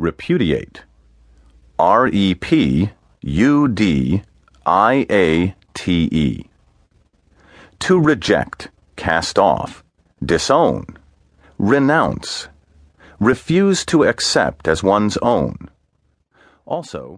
Repudiate. R E P U D I A T E. To reject, cast off, disown, renounce, refuse to accept as one's own. Also,